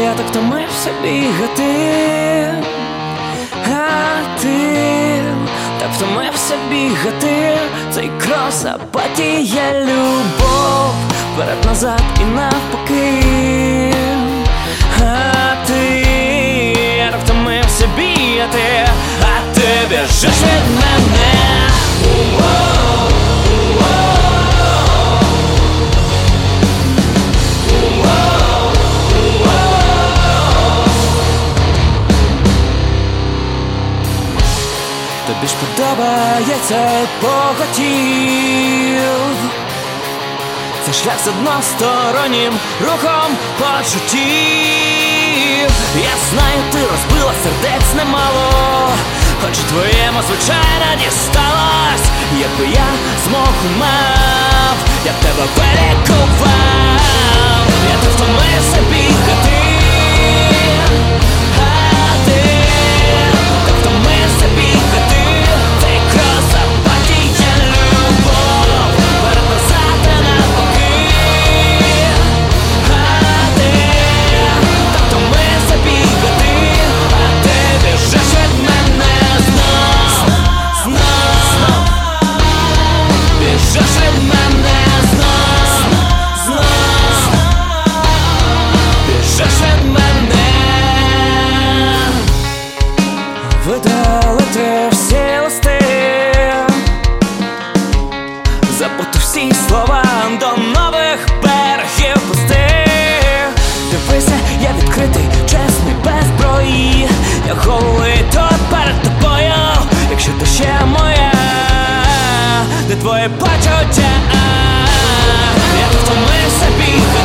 Я так втомився бігати, а ти так втомився бігати, цей крос, а апатія, любов, вперед назад і навпаки. А ти я так втомився бігати, а ти біжиш від мене. Тобі ж подобається похотів. Це шлях з одностороннім рухом почуттів. Я знаю, ти розбила сердець немало Хоч твоєму звичайно дісталось Якби я змог мав, я б тебе вилікував Я тут втомився бігати видалити всі листи, забути всі слова до нових берегів пусти. Дивися, я відкритий, чесний, без зброї. Я голий то перед тобою, якщо ти ще моя, де твоє почуття, я тут втомився бігати